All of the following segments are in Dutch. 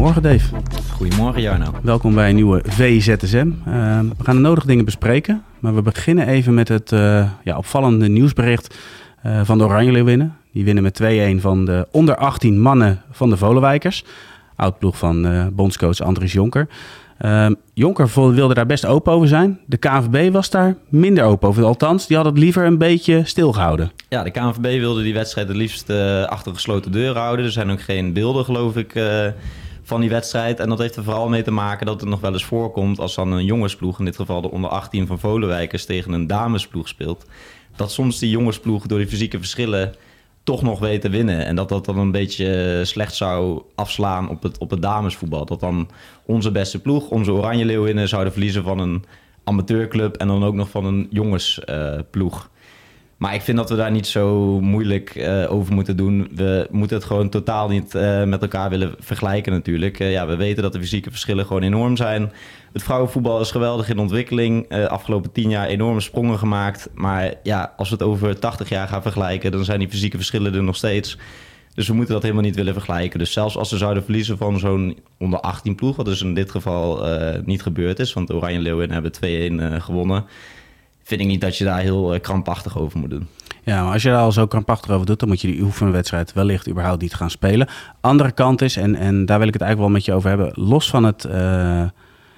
Goedemorgen Dave. Goedemorgen Jarno. Welkom bij een nieuwe VZSM. Uh, we gaan de nodige dingen bespreken, maar we beginnen even met het uh, ja, opvallende nieuwsbericht uh, van de Oranje Leeuwinnen. Die winnen met 2-1 van de onder 18 mannen van de Volenwijkers. Oudploeg van bondscoach Andries Jonker. Ehm, Jonker wilde daar best open over zijn. De KNVB was daar minder open over. Althans, die had het liever een beetje stilgehouden. Ja, de KNVB wilde die wedstrijd het liefst achter gesloten deuren houden. Er zijn ook geen beelden, geloof ik van die wedstrijd. En dat heeft er vooral mee te maken dat het nog wel eens voorkomt als dan een jongensploeg, in dit geval de onder 18 van Volenwijkers, tegen een damesploeg speelt. Dat soms die jongensploeg door die fysieke verschillen toch nog weet te winnen. En dat dat dan een beetje slecht zou afslaan op het, op het damesvoetbal. Dat dan onze beste ploeg, onze Oranje Leeuwinnen, zouden verliezen van een amateurclub en dan ook nog van een jongensploeg. Maar ik vind dat we daar niet zo moeilijk uh, over moeten doen. We moeten het gewoon totaal niet uh, met elkaar willen vergelijken natuurlijk. Uh, ja, we weten dat de fysieke verschillen gewoon enorm zijn. Het vrouwenvoetbal is geweldig in ontwikkeling. afgelopen tien jaar enorme sprongen gemaakt. Maar ja, als we het over 80 jaar gaan vergelijken... dan zijn die fysieke verschillen er nog steeds. Dus we moeten dat helemaal niet willen vergelijken. Dus zelfs als ze zouden verliezen van zo'n onder 18 ploeg... wat dus in dit geval niet gebeurd is... want Oranje Leeuwen hebben 2-1 gewonnen vind ik niet dat je daar heel uh, krampachtig over moet doen. Ja, maar als je daar al zo krampachtig over doet, dan moet je die oefenwedstrijd wellicht überhaupt niet gaan spelen. Andere kant is, en, en daar wil ik het eigenlijk wel met je over hebben, los van het, uh,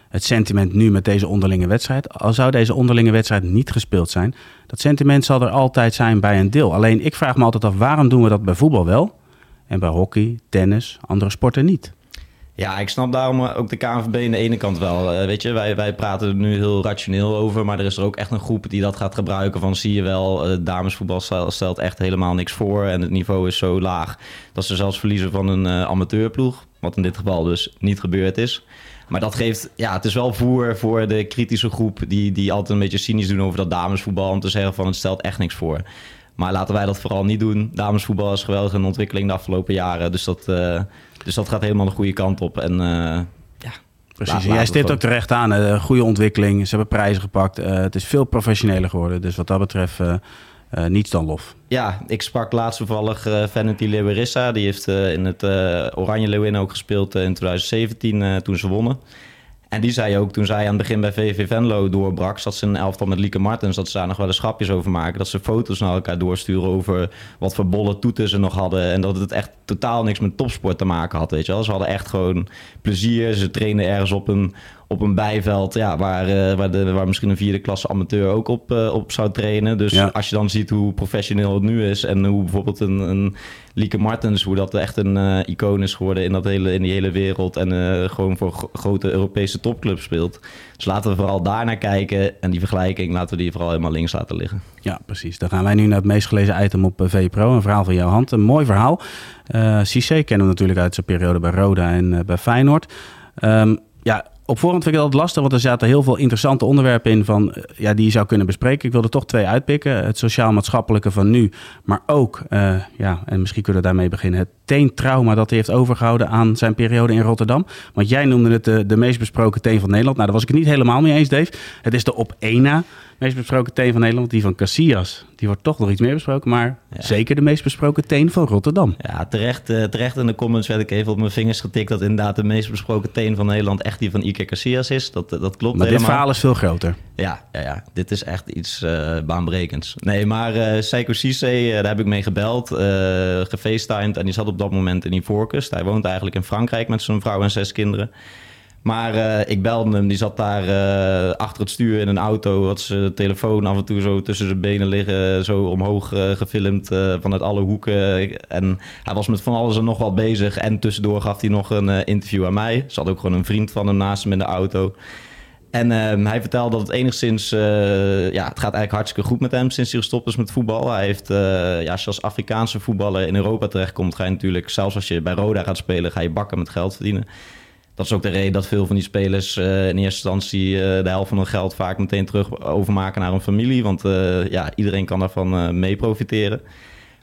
het sentiment nu met deze onderlinge wedstrijd. Al zou deze onderlinge wedstrijd niet gespeeld zijn, dat sentiment zal er altijd zijn bij een deel. Alleen ik vraag me altijd af, waarom doen we dat bij voetbal wel en bij hockey, tennis, andere sporten niet? Ja, ik snap daarom ook de KNVB aan de ene kant wel. Uh, weet je, wij, wij praten er nu heel rationeel over, maar er is er ook echt een groep die dat gaat gebruiken. Van zie je wel, uh, damesvoetbal stelt echt helemaal niks voor en het niveau is zo laag dat ze zelfs verliezen van een amateurploeg. Wat in dit geval dus niet gebeurd is. Maar dat geeft, ja, het is wel voer voor de kritische groep die, die altijd een beetje cynisch doen over dat damesvoetbal. Om te zeggen van het stelt echt niks voor. Maar laten wij dat vooral niet doen. Damesvoetbal is geweldig in ontwikkeling de afgelopen jaren. Dus dat, uh, dus dat gaat helemaal de goede kant op. En uh, ja, Precies, jij stipt ook terecht aan. Uh, goede ontwikkeling, ze hebben prijzen gepakt. het is veel professioneler geworden. Dus wat dat betreft niets dan lof. Ja, ik sprak laatst toevallig Vanity Leeuwerissa. Die heeft in het Oranje Leeuwin ook gespeeld in 2017 toen ze wonnen. En die zei ook, toen zij aan het begin bij VV Venlo doorbrak... zat ze een elftal met Lieke Martens... dat ze daar nog wel eens schapjes over maken. Dat ze foto's naar elkaar doorsturen over wat voor bolle toeten ze nog hadden... en dat het echt totaal niks met topsport te maken had, weet je wel. Ze hadden echt gewoon plezier. Ze trainen ergens op een, op een bijveld... Ja, waar, uh, waar, de, waar misschien een vierde klasse amateur ook op, uh, op zou trainen. Dus ja. als je dan ziet hoe professioneel het nu is... en hoe bijvoorbeeld een, een Lieke Martens... hoe dat echt een uh, icoon is geworden in, dat hele, in die hele wereld... en gewoon voor grote Europese topclub speelt. Dus laten we vooral daar naar kijken. En die vergelijking laten we die vooral helemaal links laten liggen. Ja, precies. Dan gaan wij nu naar het meest gelezen item op VPRO. Een verhaal van jouw hand. Een mooi verhaal. Uh, Cissé kennen we natuurlijk uit zijn periode bij Roda en bij Feyenoord. Um, ja, op voorhand vind ik dat lastig, want er zaten heel veel interessante onderwerpen in van, ja, die je zou kunnen bespreken. Ik wilde toch twee uitpikken. Het sociaal-maatschappelijke van nu, maar ook, uh, ja, en misschien kunnen we daarmee beginnen, het teentrauma dat hij heeft overgehouden aan zijn periode in Rotterdam. Want jij noemde het de, de meest besproken teen van Nederland. Nou, daar was ik het niet helemaal mee eens, Dave. Het is de op één na meest besproken teen van Nederland, die van Casillas. Die wordt toch nog iets meer besproken, maar ja. zeker de meest besproken teen van Rotterdam. Ja, terecht, uh, terecht in de comments werd ik even op mijn vingers getikt dat inderdaad de meest besproken teen van Nederland echt die van Iker Casillas is. Dat, dat klopt Maar helemaal. dit verhaal is veel groter. Ja, ja, ja. dit is echt iets uh, baanbrekends. Nee, maar uh, Seiko Cisse, daar heb ik mee gebeld, gefacetimed en die zat op dat moment in Ivoorkust. Hij woont eigenlijk in Frankrijk met zijn vrouw en zes kinderen. Maar uh, ik belde hem, die zat daar uh, achter het stuur in een auto. Had zijn telefoon af en toe zo tussen zijn benen liggen, zo omhoog uh, gefilmd vanuit alle hoeken. En hij was met van alles en nog wat bezig. En tussendoor gaf hij nog een interview aan mij. Zat ook gewoon een vriend van hem naast hem in de auto. En ehm, hij vertelde dat het enigszins... eh, ja, het gaat eigenlijk hartstikke goed met hem sinds hij gestopt is met voetbal. Hij heeft, eh, ja, als je als Afrikaanse voetballer in Europa terechtkomt... ga je natuurlijk, zelfs als je bij Roda gaat spelen... ga je bakken met geld verdienen. Dat is ook de reden dat veel van die spelers eh, in eerste instantie... eh, de helft van hun geld vaak meteen terug overmaken naar hun familie. Want eh, ja, iedereen kan daarvan mee profiteren.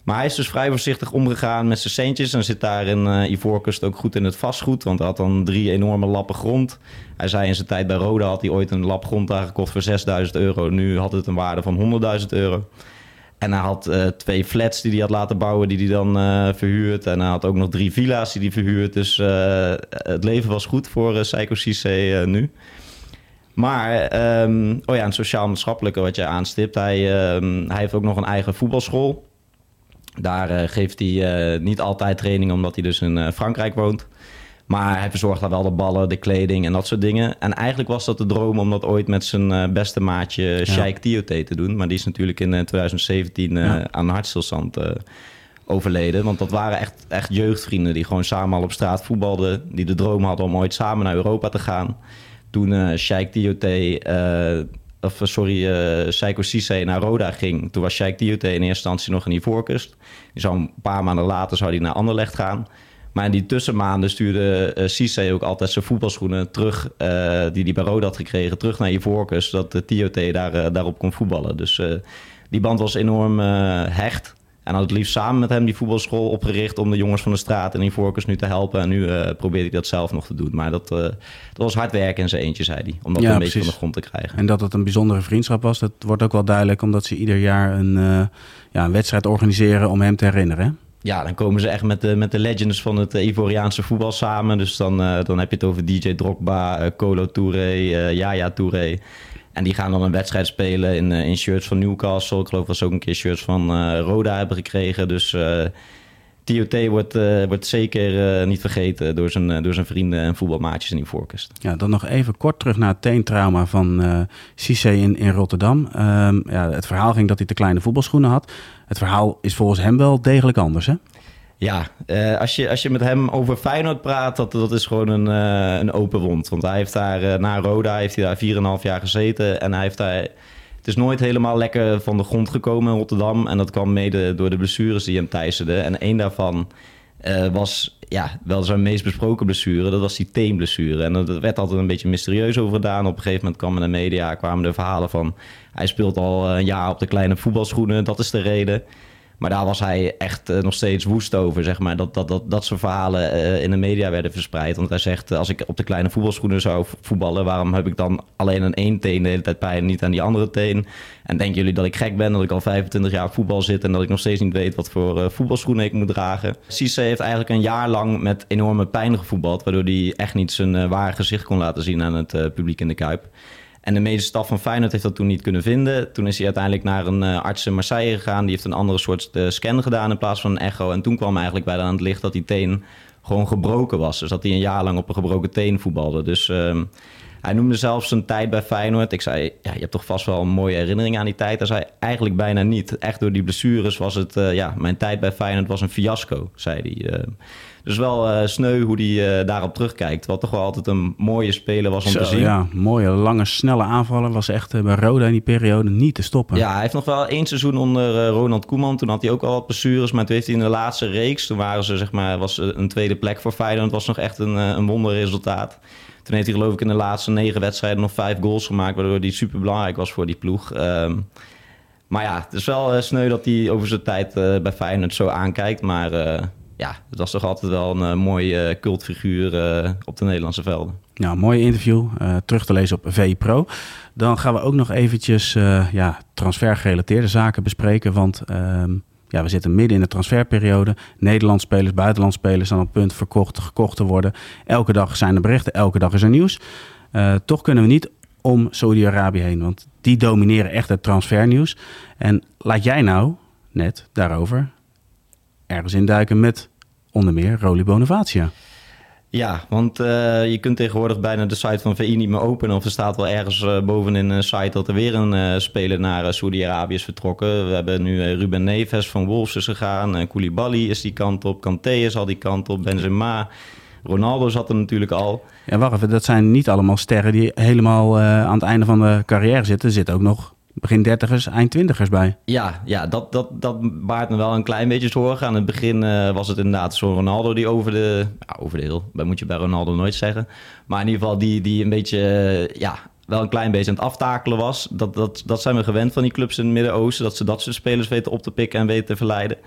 Maar hij is dus vrij voorzichtig omgegaan met zijn centjes... en zit daar in Ivoorkust ook goed in het vastgoed. Want hij had dan drie enorme lappen grond... Hij zei in zijn tijd bij Roda had hij ooit een lap grond daar gekocht voor 6000 euro. Nu had het een waarde van 100.000 euro. En hij had eh, twee flats die hij had laten bouwen, die hij dan eh, verhuurd. En hij had ook nog drie villa's die hij verhuurd. Dus eh, het leven was goed voor uh, Seiko Cisse nu. Maar, ehm, oh ja, een sociaal-maatschappelijke wat jij aanstipt. Hij, ehm, hij heeft ook nog een eigen voetbalschool. Daar geeft hij niet altijd training, omdat hij dus in Frankrijk woont. Maar hij verzorgt daar wel de ballen, de kleding en dat soort dingen. En eigenlijk was dat de droom om dat ooit met zijn eh, beste maatje Sheikh Tiote te doen. Maar die is natuurlijk in eh, 2017 eh, Ja. aan hartstilstand eh, overleden. Want dat waren echt, echt jeugdvrienden die gewoon samen al op straat voetbalden. Die de droom hadden om ooit samen naar Europa te gaan. Toen eh Sheikh Tiote, eh, of eh, sorry, eh Seiko Cisse naar Roda ging. Toen was Sheikh Tiote in eerste instantie nog in Ivoorkust. Een paar maanden later zou die naar Anderlecht gaan. Maar in die tussenmaanden stuurde uh, Cisse ook altijd zijn voetbalschoenen terug... eh, die hij bij Roda had gekregen, terug naar Ivoorkust... zodat de Tiote daar, eh, daarop kon voetballen. Dus eh, die band was enorm eh, hecht. En had het liefst samen met hem die voetbalschool opgericht... om de jongens van de straat in Ivoorkust nu te helpen. En nu eh, probeert hij dat zelf nog te doen. Maar dat, eh, dat was hard werken in zijn eentje, zei hij. Om dat Ja, een beetje van de grond te krijgen. En dat het een bijzondere vriendschap was, dat wordt ook wel duidelijk... omdat ze ieder jaar een, eh, ja, een wedstrijd organiseren om hem te herinneren. hè? Ja, dan komen ze echt met de, met de legends van het eh, Ivoriaanse voetbal samen. Dus dan, eh, dan heb je het over DJ Drogba, eh, Colo Touré, eh Yaya Touré. En die gaan dan een wedstrijd spelen in, in shirts van Newcastle. Ik geloof dat ze ook een keer shirts van Roda hebben gekregen. Dus TOT wordt, wordt zeker niet vergeten door zijn, door zijn vrienden en voetbalmaatjes in Ivoorkust. Ja, dan nog even kort terug naar het teentrauma van Cissé in, in Rotterdam. Ehm, ja, het verhaal ging dat hij te kleine voetbalschoenen had. Het verhaal is volgens hem wel degelijk anders, hè? Ja, eh, als, je, als je met hem over Feyenoord praat, dat, dat is gewoon een, eh, een open wond. Want hij heeft daar, eh, na Roda, heeft hij daar 4,5 jaar gezeten. En hij heeft daar, het is nooit helemaal lekker van de grond gekomen in Rotterdam. En dat kwam mede door de blessures die hem teisterden. En één daarvan was ja, wel zijn meest besproken blessure. Dat was die teenblessure. En er werd altijd een beetje mysterieus over gedaan. Op een gegeven moment kwam in de media kwamen de verhalen van... hij speelt al een jaar op de kleine voetbalschoenen, dat is de reden. Maar daar was hij echt eh, nog steeds woest over, zeg maar. Dat, dat, dat, dat soort verhalen eh, in de media werden verspreid. Want hij zegt, eh, als ik op de kleine voetbalschoenen zou vo- voetballen... waarom heb ik dan alleen aan één teen de hele tijd pijn en niet aan die andere teen? En denken jullie dat ik gek ben, dat ik al 25 jaar voetbal zit... en dat ik nog steeds niet weet wat voor voetbalschoenen ik moet dragen? Cisse heeft eigenlijk een jaar lang met enorme pijn gevoetbald... waardoor hij echt niet zijn ware gezicht kon laten zien aan het publiek in de Kuip. En de medische staf van Feyenoord heeft dat toen niet kunnen vinden. Toen is hij uiteindelijk naar een eh, arts in Marseille gegaan. Die heeft een andere soort eh, scan gedaan in plaats van een echo. En toen kwam eigenlijk bij aan het licht dat die teen gewoon gebroken was. Dus dat hij een jaar lang op een gebroken teen voetbalde. Dus ehm, hij noemde zelfs zijn tijd bij Feyenoord. Ik zei, ja, je hebt toch vast wel een mooie herinnering aan die tijd. Hij zei, eigenlijk bijna niet. Echt door die blessures was het, eh, ja, mijn tijd bij Feyenoord was een fiasco, zei hij. Dus wel eh, sneu hoe hij eh, daarop terugkijkt. Wat toch wel altijd een mooie speler was om Zo, te zien. Ja, mooie, lange, snelle aanvallen. Was echt eh, bij Roda in die periode niet te stoppen. Ja, hij heeft nog wel één seizoen onder Ronald Koeman. Toen had hij ook al wat blessures. Maar toen heeft hij in de laatste reeks... toen waren ze, zeg maar, was een tweede plek voor Feyenoord. was nog echt een, een wonderresultaat. Toen heeft hij geloof ik in de laatste negen wedstrijden... nog vijf goals gemaakt... waardoor hij super belangrijk was voor die ploeg. Ehm, maar ja, het is wel sneu dat hij over zijn tijd bij Feyenoord zo aankijkt. Maar ja, het was toch altijd wel een eh, mooi eh, cultfiguur eh, op de Nederlandse velden. Nou, mooi interview. terug te lezen op VI Pro. Dan gaan we ook nog eventjes ja, transfergerelateerde zaken bespreken. Want ehm, ja, we zitten midden in de transferperiode. Nederlandse spelers, buitenlandse spelers op het punt verkocht, gekocht te worden. Elke dag zijn er berichten, elke dag is er nieuws. Toch kunnen we niet om Saudi-Arabië heen, want die domineren echt het transfernieuws. En laat jij nou net daarover ergens induiken met onder meer Roli Bonavacia. Ja, want eh, je kunt tegenwoordig bijna de site van VI niet meer openen. Of er staat wel ergens eh, bovenin een site dat er weer een eh, speler naar Saudi-Arabië is vertrokken. We hebben nu Ruben Neves van Wolves is gegaan. Uh, Koulibaly is die kant op. Kanté is al die kant op. Benzema. Ronaldo zat er natuurlijk al. Ja, wacht even. Dat zijn niet allemaal sterren die helemaal aan het einde van de carrière zitten. Er zitten ook nog begin dertigers, eind twintigers bij. Ja, ja dat, dat, dat baart me wel een klein beetje zorgen. Aan het begin uh, was het inderdaad zo'n Ronaldo die over de... Ja, over de heel, dat moet je bij Ronaldo nooit zeggen. Maar in ieder geval die, die een beetje... Uh, ja, wel een klein beetje aan het aftakelen was. Dat, dat, dat zijn we gewend van die clubs in het Midden-Oosten. Dat ze dat soort spelers weten op te pikken en weten te verleiden.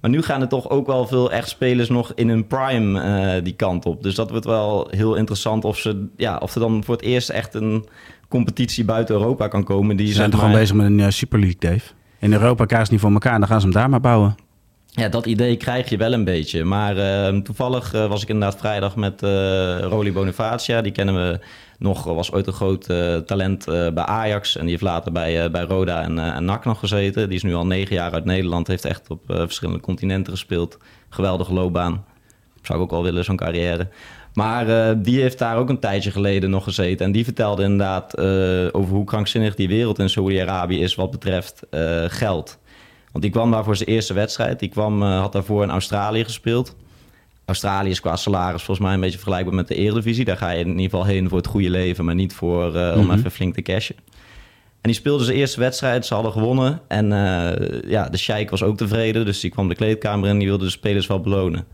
Maar nu gaan er toch ook wel veel echt spelers nog in hun prime uh, die kant op. Dus dat wordt wel heel interessant of, ze, ja, of er dan voor het eerst echt een competitie buiten Europa kan komen. Die, ze zijn toch gewoon bezig met een uh, Super League, Dave? In Europa kaas niet voor elkaar, dan gaan ze hem daar maar bouwen. Ja, dat idee krijg je wel een beetje. Maar uh, toevallig uh, was ik inderdaad vrijdag met uh, Roli Bonifacia. Die kennen we nog, was ooit een groot talent bij Ajax. En die heeft later bij, bij Roda en, en NAC nog gezeten. Die is nu al negen jaar uit Nederland. Heeft echt op verschillende continenten gespeeld. Geweldige loopbaan. Zou ik ook wel willen, zo'n carrière. Maar uh, die heeft daar ook een tijdje geleden nog gezeten. En die vertelde inderdaad uh, over hoe krankzinnig die wereld in Saudi-Arabië is wat betreft uh, geld. Want die kwam daar voor zijn eerste wedstrijd. Die kwam, had daarvoor in Australië gespeeld. Australië is qua salaris volgens mij een beetje vergelijkbaar met de Eredivisie. Daar ga je in ieder geval heen voor het goede leven, maar niet voor, om even flink te cashen. En die speelde zijn eerste wedstrijd, ze hadden gewonnen. En ja, de sheik was ook tevreden, dus die kwam de kleedkamer in en die wilde de spelers wel belonen.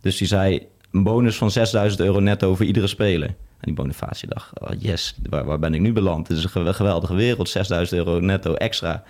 Dus die zei, een bonus van 6000 euro netto voor iedere speler. En die Bonifacie dacht, oh yes, waar, waar, ben ik nu beland? Het is een geweldige wereld, 6000 euro netto extra.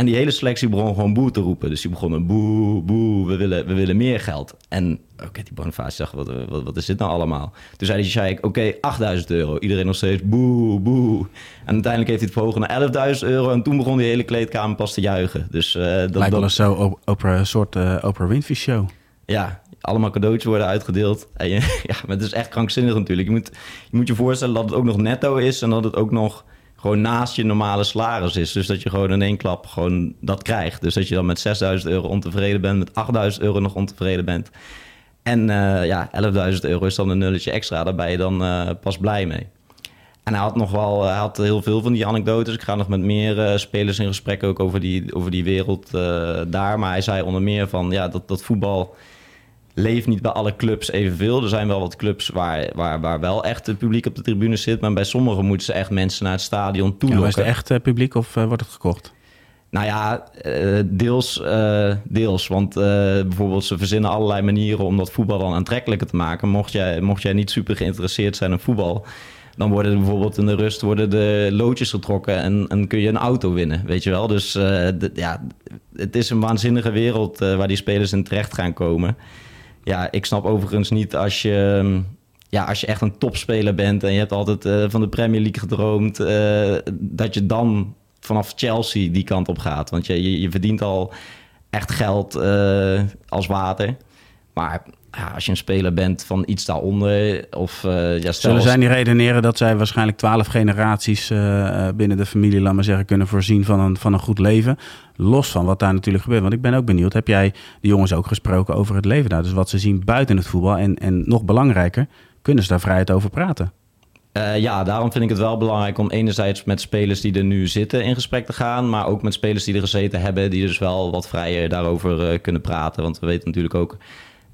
En die hele selectie begon gewoon boe te roepen. Dus die begonnen boe, boe, we willen, we willen meer geld. En oké, okay, die Bonifacie dacht, wat, wat, wat, is dit nou allemaal? Toen zei die Sheik, oké, okay, 8000 euro. Iedereen nog steeds boe, boe. En uiteindelijk heeft hij het verhogen naar 11.000 euro. En toen begon die hele kleedkamer pas te juichen. Dus, uh, dat, Lijkt wel eens zo op, een soort uh, Oprah Winfrey show. Ja, allemaal cadeautjes worden uitgedeeld. En ja, maar het is echt krankzinnig natuurlijk. Je moet, je moet je voorstellen dat het ook nog netto is en dat het ook nog gewoon naast je normale salaris is. Dus dat je gewoon in één klap gewoon dat krijgt. Dus dat je dan met 6000 euro ontevreden bent, met 8000 euro nog ontevreden bent. En uh, ja, 11.000 euro is dan een nulletje extra. Daar ben je dan uh, pas blij mee. En hij had nog wel, hij had heel veel van die anekdotes. Ik ga nog met meer uh, spelers in gesprek ook over die, over die wereld daar. Maar hij zei onder meer van ja, dat, dat voetbal leeft niet bij alle clubs evenveel. Er zijn wel wat clubs waar, waar, waar wel echt het publiek op de tribune zit. Maar bij sommigen moeten ze echt mensen naar het stadion toe ja, is het echt uh, publiek of uh, wordt het gekocht? Nou ja, uh, deels. deels. Want bijvoorbeeld ze verzinnen allerlei manieren om dat voetbal dan aantrekkelijker te maken. Mocht jij, mocht jij niet super geïnteresseerd zijn in voetbal... dan worden er bijvoorbeeld in de rust worden de loodjes getrokken... en, en kun je een auto winnen, weet je wel. Dus ja, het is een waanzinnige wereld waar die spelers in terecht gaan komen ja, ik snap overigens niet als je, ehm, ja, als je echt een topspeler bent en je hebt altijd uh, van de Premier League gedroomd, uh, dat je dan vanaf Chelsea die kant op gaat. Want je, je, verdient al echt geld uh, als water. Maar ja, als je een speler bent van iets daaronder. Of, uh, ja, Zullen zij niet redeneren dat zij waarschijnlijk twaalf generaties uh, binnen de familie, laat maar zeggen, kunnen voorzien van een, van een goed leven? Los van wat daar natuurlijk gebeurt. Want ik ben ook benieuwd, heb jij de jongens ook gesproken over het leven daar? Dus wat ze zien buiten het voetbal. En, en nog belangrijker, kunnen ze daar vrijheid over praten? Uh, ja, daarom vind ik het wel belangrijk om enerzijds met spelers die er nu zitten in gesprek te gaan, maar ook met spelers die er gezeten hebben, die dus wel wat vrijer daarover kunnen praten. Want we weten natuurlijk ook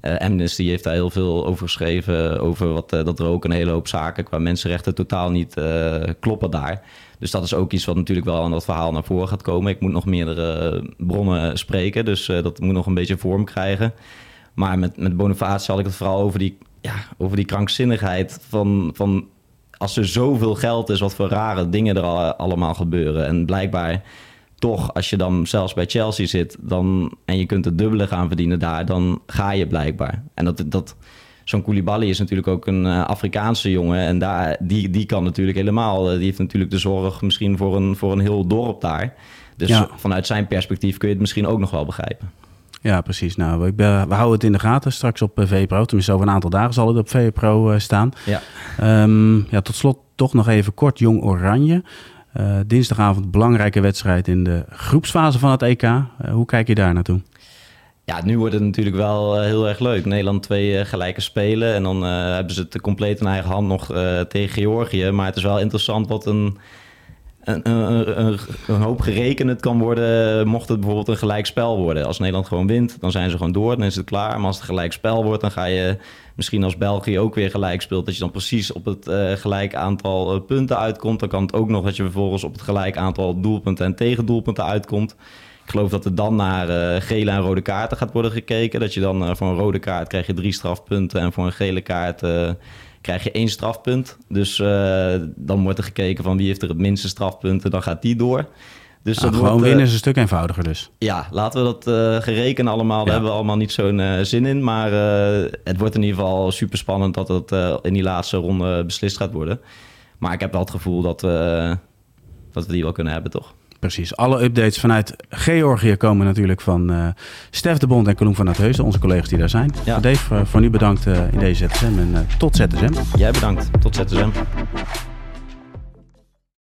uh, Amnesty heeft daar heel veel over geschreven. Over wat, uh, dat er ook een hele hoop zaken qua mensenrechten totaal niet uh, kloppen daar. Dus dat is ook iets wat natuurlijk wel aan dat verhaal naar voren gaat komen. Ik moet nog meerdere bronnen spreken, dus dat moet nog een beetje vorm krijgen. Maar met, met Boniface had ik het vooral over die, ja, over die krankzinnigheid van, van als er zoveel geld is, wat voor rare dingen er al, allemaal gebeuren. En blijkbaar toch, als je dan zelfs bij Chelsea zit dan, en je kunt het dubbele gaan verdienen daar, dan ga je blijkbaar. En dat, dat, zo'n Koulibaly is natuurlijk ook een uh, Afrikaanse jongen. En daar, die, die kan natuurlijk helemaal. Uh, die heeft natuurlijk de zorg misschien voor een, voor een heel dorp daar. Dus ja. vanuit zijn perspectief kun je het misschien ook nog wel begrijpen. Ja, precies. Nou, ik ben, we houden het in de gaten straks op uh, VPRO. Tenminste, over een aantal dagen zal het op VPRO staan. Ja. Um, ja, tot slot toch nog even kort Jong Oranje. Uh, dinsdagavond belangrijke wedstrijd in de groepsfase van het EK. Uh, hoe kijk je daar naartoe? Ja, nu wordt het natuurlijk wel uh, heel erg leuk. Nederland twee gelijke spelen. En dan hebben ze het compleet in eigen hand nog tegen Georgië. Maar het is wel interessant wat een, een, hoop gerekend kan worden mocht het bijvoorbeeld een gelijk spel worden. Als Nederland gewoon wint, dan zijn ze gewoon door, dan is het klaar. Maar als het gelijk spel wordt, dan ga je misschien als België ook weer gelijk speelt, dat je dan precies op het uh, gelijk aantal uh, punten uitkomt. Dan kan het ook nog dat je vervolgens op het gelijk aantal doelpunten en tegendoelpunten uitkomt. Ik geloof dat er dan naar uh, gele en rode kaarten gaat worden gekeken. Dat je dan voor een rode kaart krijg je drie strafpunten en voor een gele kaart krijg je één strafpunt. Dus dan wordt er gekeken van wie heeft er het minste strafpunten, dan gaat die door. Dus nou, gewoon winnen is een stuk eenvoudiger dus. Ja, laten we dat uh, gerekenen allemaal. Daar hebben we allemaal niet zo'n uh, zin in. Maar uh, het wordt in ieder geval super spannend dat het in die laatste ronde beslist gaat worden. Maar ik heb wel het gevoel dat, dat we die wel kunnen hebben, toch? Precies. Alle updates vanuit Georgië komen natuurlijk van uh, Stef de Bond en Colum van Atheusen, onze collega's die daar zijn. Ja. Dave, uh, voor nu bedankt uh, in deze ZSM en tot ZSM. Jij bedankt. Tot ZSM.